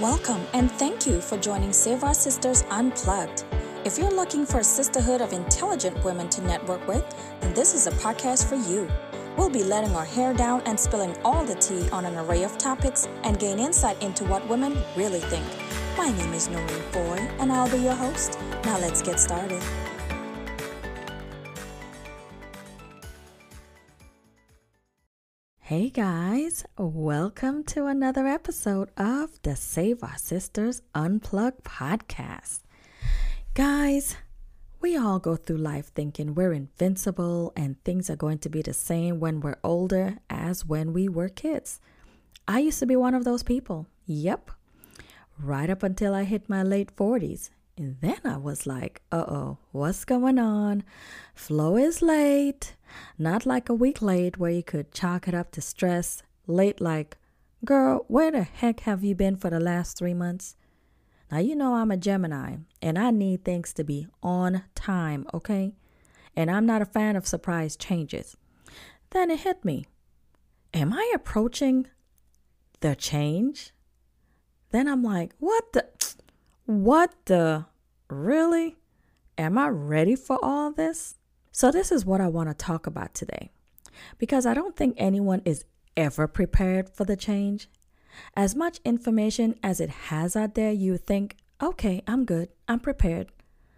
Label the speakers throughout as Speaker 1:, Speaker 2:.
Speaker 1: Welcome and thank you for joining Save Our Sisters Unplugged. If you're looking for a sisterhood of intelligent women to network with, then this is a podcast for you. We'll be letting our hair down and spilling all the tea on an array of topics and gain insight into what women really think. My name is Noreen Foy, and I'll be your host. Now let's get started.
Speaker 2: Hey guys, welcome to another episode of the Save Our Sisters Unplugged podcast. Guys, we all go through life thinking we're invincible and things are going to be the same when we're older as when we were kids. I used to be one of those people. Yep. Right up until I hit my late 40s. And then I was like, uh oh, what's going on? Flow is late. Not like a week late where you could chalk it up to stress. Late, like, girl, where the heck have you been for the last three months? Now, you know I'm a Gemini and I need things to be on time, okay? And I'm not a fan of surprise changes. Then it hit me. Am I approaching the change? Then I'm like, what the? What the? Really? Am I ready for all this? So, this is what I want to talk about today because I don't think anyone is ever prepared for the change. As much information as it has out there, you think, okay, I'm good, I'm prepared.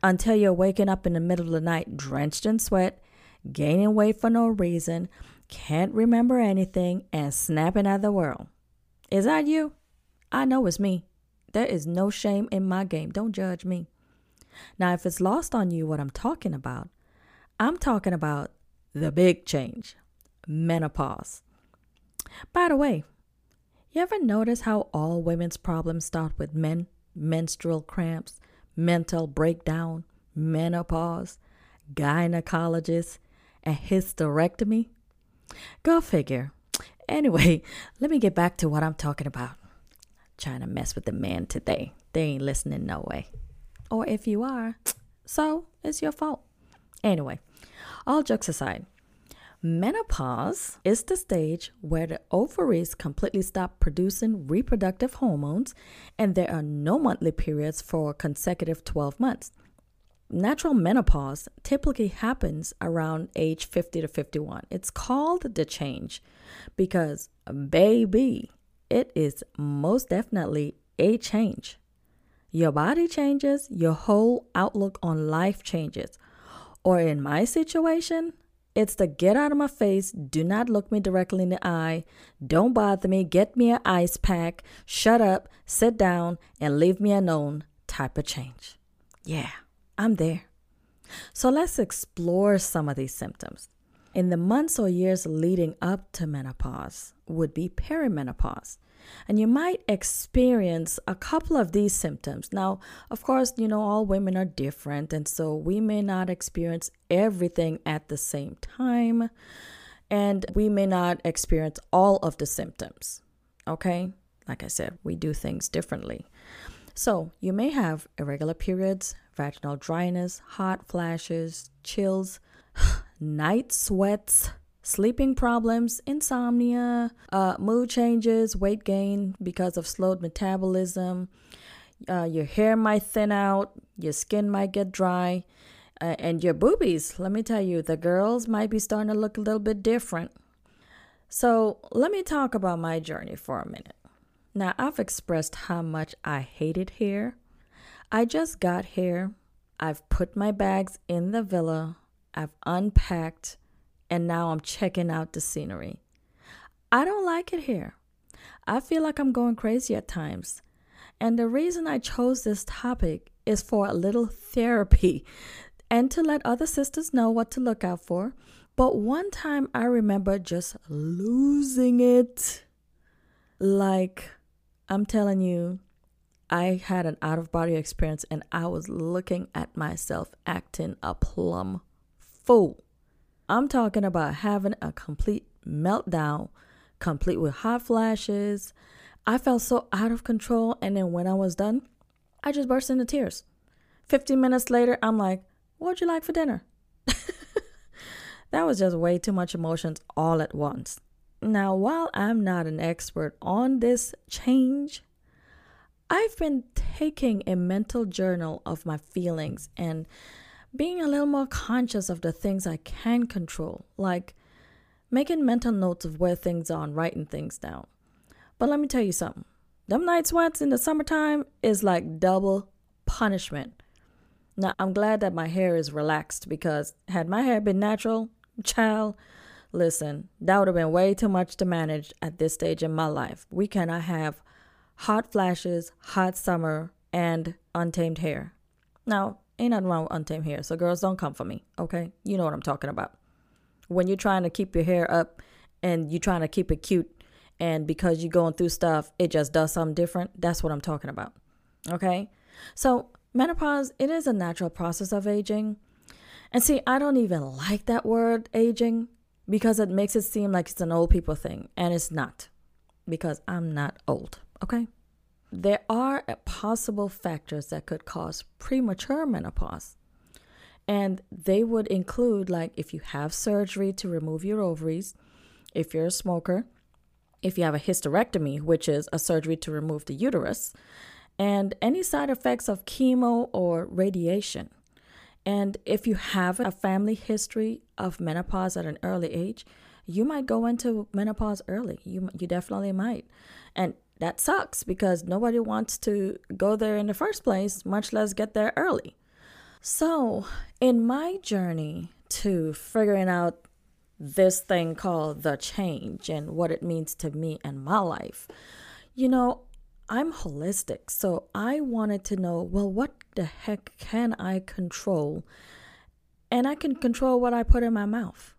Speaker 2: Until you're waking up in the middle of the night drenched in sweat, gaining weight for no reason, can't remember anything, and snapping at the world. Is that you? I know it's me. There is no shame in my game. Don't judge me. Now, if it's lost on you what I'm talking about, I'm talking about the big change menopause. By the way, you ever notice how all women's problems start with men? Menstrual cramps, mental breakdown, menopause, gynecologist, and hysterectomy? Go figure. Anyway, let me get back to what I'm talking about trying to mess with the man today. They ain't listening no way. Or if you are, so it's your fault. Anyway, all jokes aside, menopause is the stage where the ovaries completely stop producing reproductive hormones and there are no monthly periods for consecutive 12 months. Natural menopause typically happens around age 50 to 51. It's called the change because, baby, it is most definitely a change. Your body changes, your whole outlook on life changes. Or in my situation, it's the get out of my face, do not look me directly in the eye, don't bother me, get me an ice pack, shut up, sit down, and leave me alone type of change. Yeah, I'm there. So let's explore some of these symptoms. In the months or years leading up to menopause would be perimenopause. And you might experience a couple of these symptoms. Now, of course, you know, all women are different, and so we may not experience everything at the same time, and we may not experience all of the symptoms. Okay? Like I said, we do things differently. So, you may have irregular periods, vaginal dryness, hot flashes, chills, night sweats, sleeping problems, insomnia, uh, mood changes, weight gain because of slowed metabolism. Uh, your hair might thin out, your skin might get dry, uh, and your boobies. Let me tell you, the girls might be starting to look a little bit different. So, let me talk about my journey for a minute. Now, I've expressed how much I hated hair. I just got here. I've put my bags in the villa. I've unpacked and now I'm checking out the scenery. I don't like it here. I feel like I'm going crazy at times. And the reason I chose this topic is for a little therapy and to let other sisters know what to look out for. But one time I remember just losing it. Like, I'm telling you, I had an out of body experience and I was looking at myself acting a plum fool. I'm talking about having a complete meltdown, complete with hot flashes. I felt so out of control. And then when I was done, I just burst into tears. 15 minutes later, I'm like, What'd you like for dinner? that was just way too much emotions all at once. Now, while I'm not an expert on this change, I've been taking a mental journal of my feelings and being a little more conscious of the things I can control, like making mental notes of where things are and writing things down. But let me tell you something them night sweats in the summertime is like double punishment. Now, I'm glad that my hair is relaxed because had my hair been natural, child, listen, that would have been way too much to manage at this stage in my life. We cannot have hot flashes, hot summer, and untamed hair. Now, ain't nothing wrong with untamed hair, so girls don't come for me, okay? You know what I'm talking about. When you're trying to keep your hair up and you're trying to keep it cute, and because you're going through stuff, it just does something different, that's what I'm talking about, okay? So, menopause, it is a natural process of aging. And see, I don't even like that word aging because it makes it seem like it's an old people thing, and it's not because I'm not old. Okay. There are possible factors that could cause premature menopause. And they would include, like, if you have surgery to remove your ovaries, if you're a smoker, if you have a hysterectomy, which is a surgery to remove the uterus, and any side effects of chemo or radiation. And if you have a family history of menopause at an early age, you might go into menopause early. You, you definitely might. And that sucks because nobody wants to go there in the first place, much less get there early. So, in my journey to figuring out this thing called the change and what it means to me and my life, you know, I'm holistic. So, I wanted to know well, what the heck can I control? And I can control what I put in my mouth.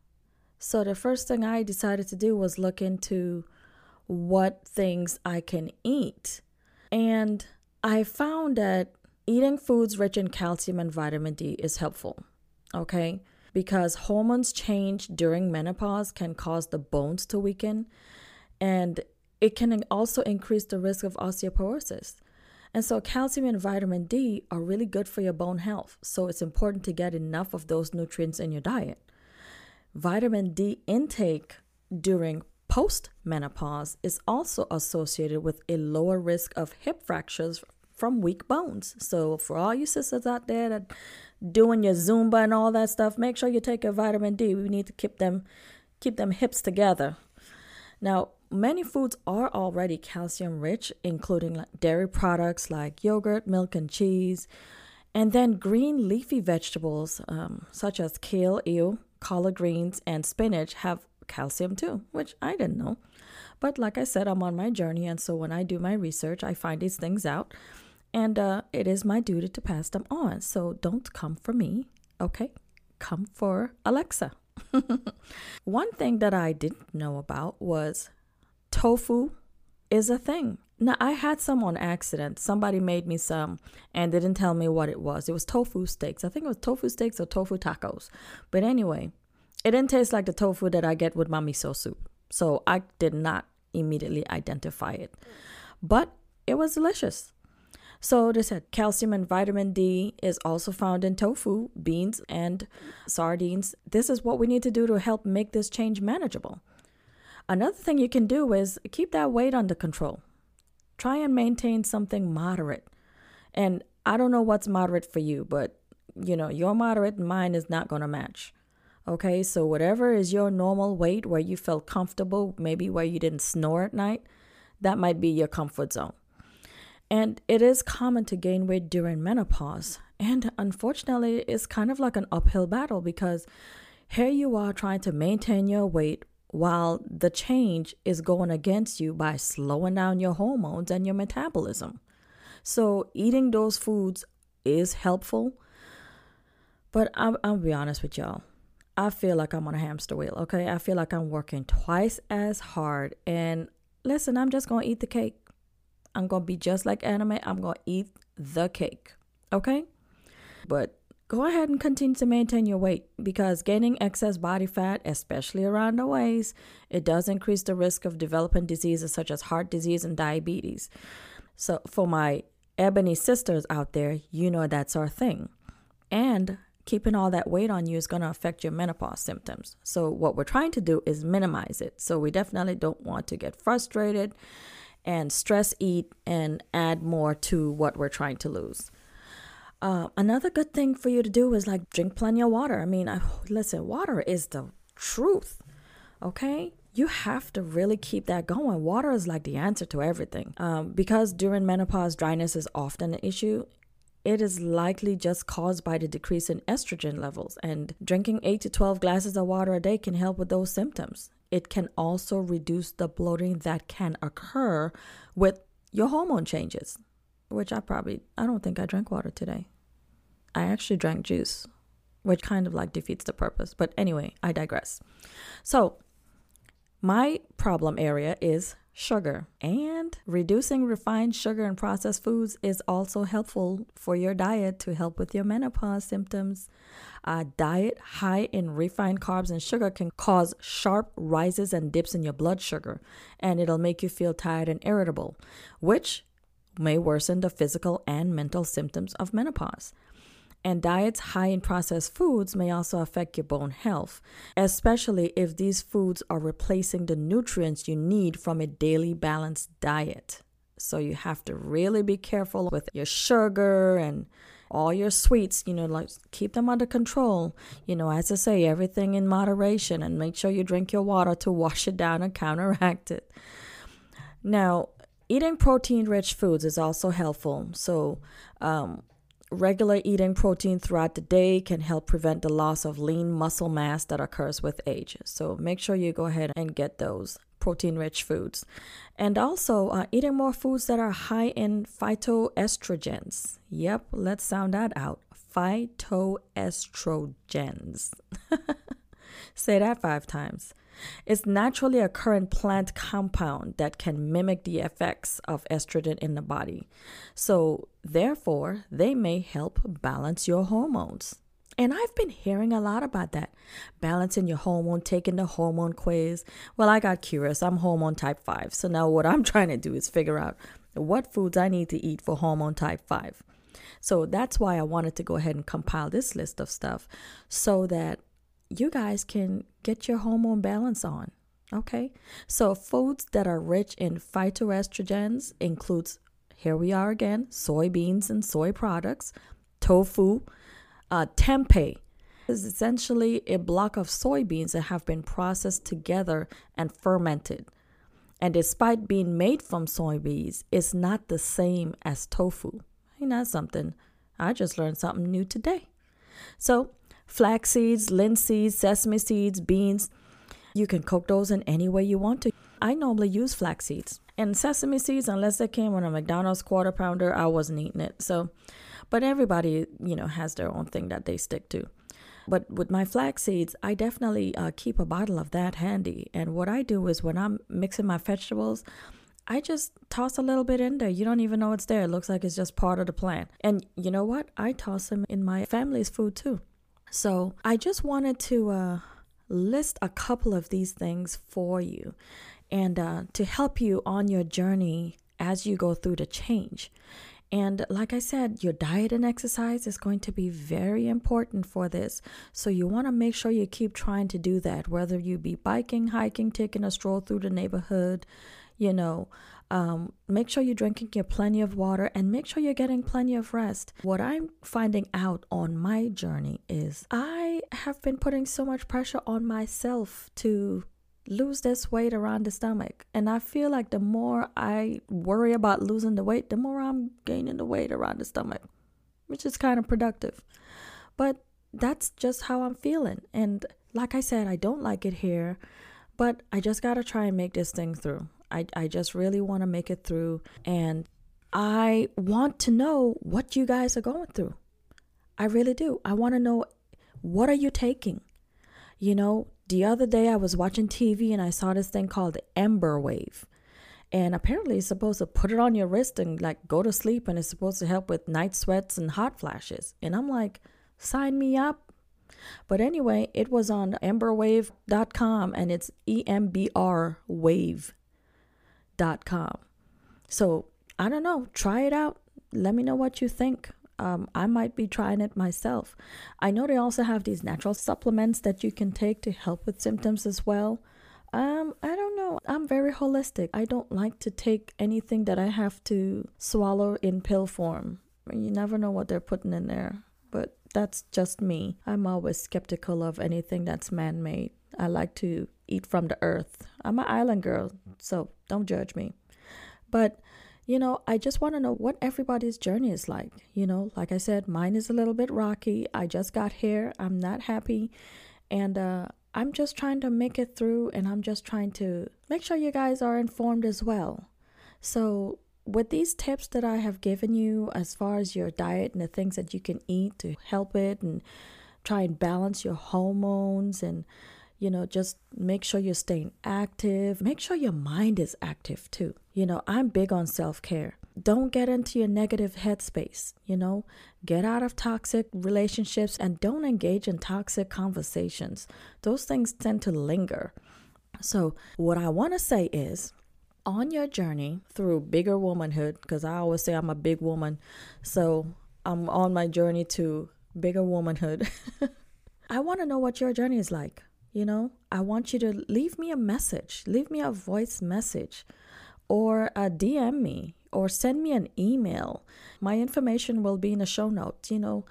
Speaker 2: So, the first thing I decided to do was look into what things I can eat. And I found that eating foods rich in calcium and vitamin D is helpful. Okay? Because hormones change during menopause can cause the bones to weaken and it can also increase the risk of osteoporosis. And so, calcium and vitamin D are really good for your bone health. So, it's important to get enough of those nutrients in your diet. Vitamin D intake during Postmenopause is also associated with a lower risk of hip fractures from weak bones. So, for all you sisters out there that doing your Zumba and all that stuff, make sure you take your vitamin D. We need to keep them keep them hips together. Now, many foods are already calcium rich, including dairy products like yogurt, milk, and cheese. And then green leafy vegetables um, such as kale, eel, collard greens, and spinach have calcium too, which I didn't know. But like I said, I'm on my journey, and so when I do my research, I find these things out, and uh, it is my duty to pass them on. So don't come for me, okay? Come for Alexa. One thing that I didn't know about was tofu is a thing. Now, I had some on accident. Somebody made me some and didn't tell me what it was. It was tofu steaks. I think it was tofu steaks or tofu tacos. But anyway, it didn't taste like the tofu that I get with my miso soup. So I did not immediately identify it. But it was delicious. So they said calcium and vitamin D is also found in tofu, beans, and sardines. This is what we need to do to help make this change manageable. Another thing you can do is keep that weight under control. Try and maintain something moderate. And I don't know what's moderate for you, but you know, your moderate and mine is not going to match. Okay, so whatever is your normal weight where you felt comfortable, maybe where you didn't snore at night, that might be your comfort zone. And it is common to gain weight during menopause. And unfortunately, it's kind of like an uphill battle because here you are trying to maintain your weight while the change is going against you by slowing down your hormones and your metabolism. So, eating those foods is helpful. But I'll, I'll be honest with y'all I feel like I'm on a hamster wheel, okay? I feel like I'm working twice as hard. And listen, I'm just going to eat the cake. I'm going to be just like anime. I'm going to eat the cake, okay? But go ahead and continue to maintain your weight because gaining excess body fat, especially around the waist, it does increase the risk of developing diseases such as heart disease and diabetes. So, for my ebony sisters out there, you know that's our thing. And keeping all that weight on you is going to affect your menopause symptoms. So, what we're trying to do is minimize it. So, we definitely don't want to get frustrated and stress eat and add more to what we're trying to lose. Uh, another good thing for you to do is like drink plenty of water. I mean, I, listen, water is the truth. Okay, you have to really keep that going. Water is like the answer to everything. Um, because during menopause, dryness is often an issue. It is likely just caused by the decrease in estrogen levels, and drinking 8 to 12 glasses of water a day can help with those symptoms. It can also reduce the bloating that can occur with your hormone changes, which I probably, I don't think I drank water today. I actually drank juice, which kind of like defeats the purpose. But anyway, I digress. So, my problem area is sugar. And reducing refined sugar and processed foods is also helpful for your diet to help with your menopause symptoms. A diet high in refined carbs and sugar can cause sharp rises and dips in your blood sugar, and it'll make you feel tired and irritable, which may worsen the physical and mental symptoms of menopause. And diets high in processed foods may also affect your bone health, especially if these foods are replacing the nutrients you need from a daily balanced diet. So you have to really be careful with your sugar and all your sweets, you know, like keep them under control. You know, as I say, everything in moderation and make sure you drink your water to wash it down and counteract it. Now, eating protein rich foods is also helpful. So, um, regular eating protein throughout the day can help prevent the loss of lean muscle mass that occurs with age. So make sure you go ahead and get those protein rich foods. And also uh, eating more foods that are high in phytoestrogens. Yep, let's sound that out. Phytoestrogens. Say that five times. It's naturally occurring plant compound that can mimic the effects of estrogen in the body. So, therefore, they may help balance your hormones. And I've been hearing a lot about that. Balancing your hormone, taking the hormone quiz. Well, I got curious. I'm hormone type 5. So now what I'm trying to do is figure out what foods I need to eat for hormone type 5. So that's why I wanted to go ahead and compile this list of stuff so that you guys can get your hormone balance on. Okay? So foods that are rich in phytoestrogens includes here we are again, soybeans and soy products, tofu, uh, tempeh is essentially a block of soybeans that have been processed together and fermented. And despite being made from soybeans, it's not the same as tofu. Ain't that something? I just learned something new today. So, flax seeds, linseed, sesame seeds, beans. You can cook those in any way you want to. I normally use flax seeds. And sesame seeds, unless they came on a McDonald's quarter pounder, I wasn't eating it. So, but everybody, you know, has their own thing that they stick to. But with my flax seeds, I definitely uh, keep a bottle of that handy. And what I do is when I'm mixing my vegetables, I just toss a little bit in there. You don't even know it's there. It looks like it's just part of the plant. And you know what? I toss them in my family's food too. So I just wanted to uh, list a couple of these things for you and uh, to help you on your journey as you go through the change. And like I said, your diet and exercise is going to be very important for this. So you want to make sure you keep trying to do that, whether you be biking, hiking, taking a stroll through the neighborhood, you know, um, make sure you're drinking your plenty of water and make sure you're getting plenty of rest. What I'm finding out on my journey is I have been putting so much pressure on myself to lose this weight around the stomach. And I feel like the more I worry about losing the weight, the more I'm gaining the weight around the stomach, which is kind of productive. But that's just how I'm feeling. And like I said, I don't like it here, but I just got to try and make this thing through. I, I just really want to make it through. And I want to know what you guys are going through. I really do. I want to know what are you taking? You know, the other day I was watching TV and I saw this thing called Embr Wave. And apparently it's supposed to put it on your wrist and like go to sleep and it's supposed to help with night sweats and hot flashes. And I'm like, sign me up. But anyway, it was on embrwave.com and it's E M B R wave com. So I don't know. Try it out. Let me know what you think. Um, I might be trying it myself. I know they also have these natural supplements that you can take to help with symptoms as well. Um, I don't know. I'm very holistic. I don't like to take anything that I have to swallow in pill form. You never know what they're putting in there, but that's just me. I'm always skeptical of anything that's man made. I like to eat from the earth. I'm an island girl, so don't judge me. But you know, I just want to know what everybody's journey is like. You know, like I said, mine is a little bit rocky. I just got here. I'm not happy. And uh, I'm just trying to make it through and I'm just trying to make sure you guys are informed as well. So, with these tips that I have given you as far as your diet and the things that you can eat to help it and try and balance your hormones and you know, just make sure you're staying active. Make sure your mind is active too. You know, I'm big on self care. Don't get into your negative headspace. You know, get out of toxic relationships and don't engage in toxic conversations. Those things tend to linger. So, what I want to say is, on your journey through bigger womanhood, because I always say I'm a big woman, so I'm on my journey to bigger womanhood. I want to know what your journey is like. You know, I want you to leave me a message, leave me a voice message, or uh, a DM me, or send me an email. My information will be in the show notes. You know,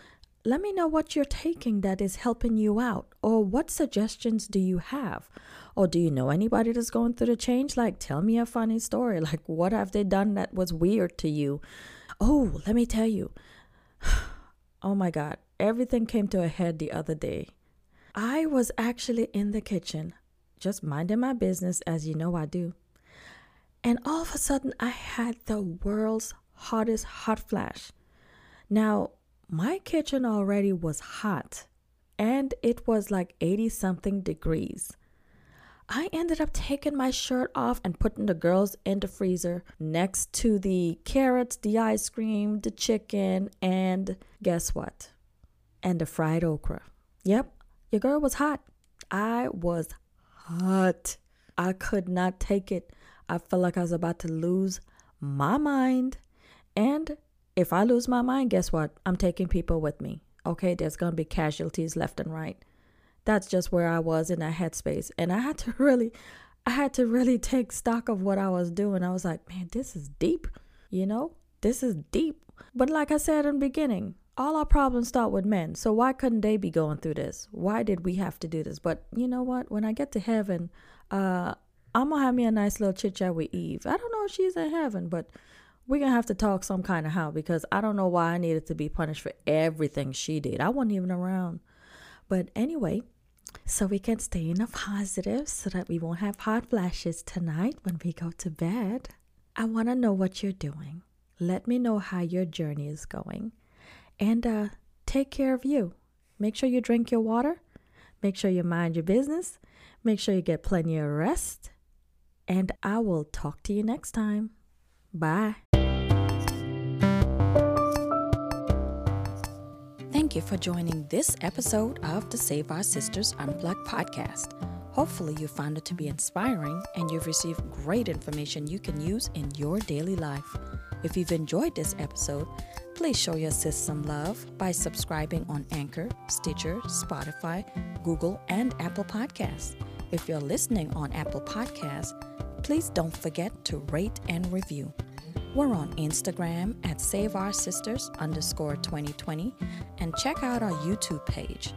Speaker 2: let me know what you're taking that is helping you out, or what suggestions do you have? Or do you know anybody that's going through the change? Like, tell me a funny story. Like, what have they done that was weird to you? Oh, let me tell you. Oh my God, everything came to a head the other day. I was actually in the kitchen, just minding my business, as you know I do. And all of a sudden, I had the world's hottest hot flash. Now, my kitchen already was hot, and it was like 80 something degrees. I ended up taking my shirt off and putting the girls in the freezer next to the carrots, the ice cream, the chicken, and guess what? And the fried okra. Yep, your girl was hot. I was hot. I could not take it. I felt like I was about to lose my mind. And if I lose my mind, guess what? I'm taking people with me. Okay, there's going to be casualties left and right. That's just where I was in that headspace. And I had to really, I had to really take stock of what I was doing. I was like, man, this is deep. You know, this is deep. But like I said in the beginning, all our problems start with men. So why couldn't they be going through this? Why did we have to do this? But you know what? When I get to heaven, uh, I'm gonna have me a nice little chit chat with Eve. I don't know if she's in heaven, but we're gonna have to talk some kind of how because I don't know why I needed to be punished for everything she did. I wasn't even around. But anyway, so we can stay in a positive so that we won't have hot flashes tonight when we go to bed. I wanna know what you're doing. Let me know how your journey is going and uh, take care of you. Make sure you drink your water. Make sure you mind your business. Make sure you get plenty of rest. And I will talk to you next time. Bye.
Speaker 1: Thank you for joining this episode of the Save Our Sisters Unplugged podcast. Hopefully, you found it to be inspiring and you've received great information you can use in your daily life. If you've enjoyed this episode, Please show your sis some love by subscribing on Anchor, Stitcher, Spotify, Google, and Apple Podcasts. If you're listening on Apple Podcasts, please don't forget to rate and review. We're on Instagram at Save Our Sisters underscore 2020 and check out our YouTube page.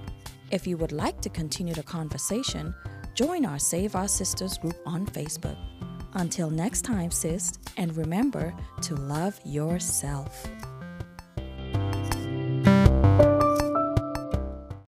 Speaker 1: If you would like to continue the conversation, join our Save Our Sisters group on Facebook. Until next time, sis, and remember to love yourself.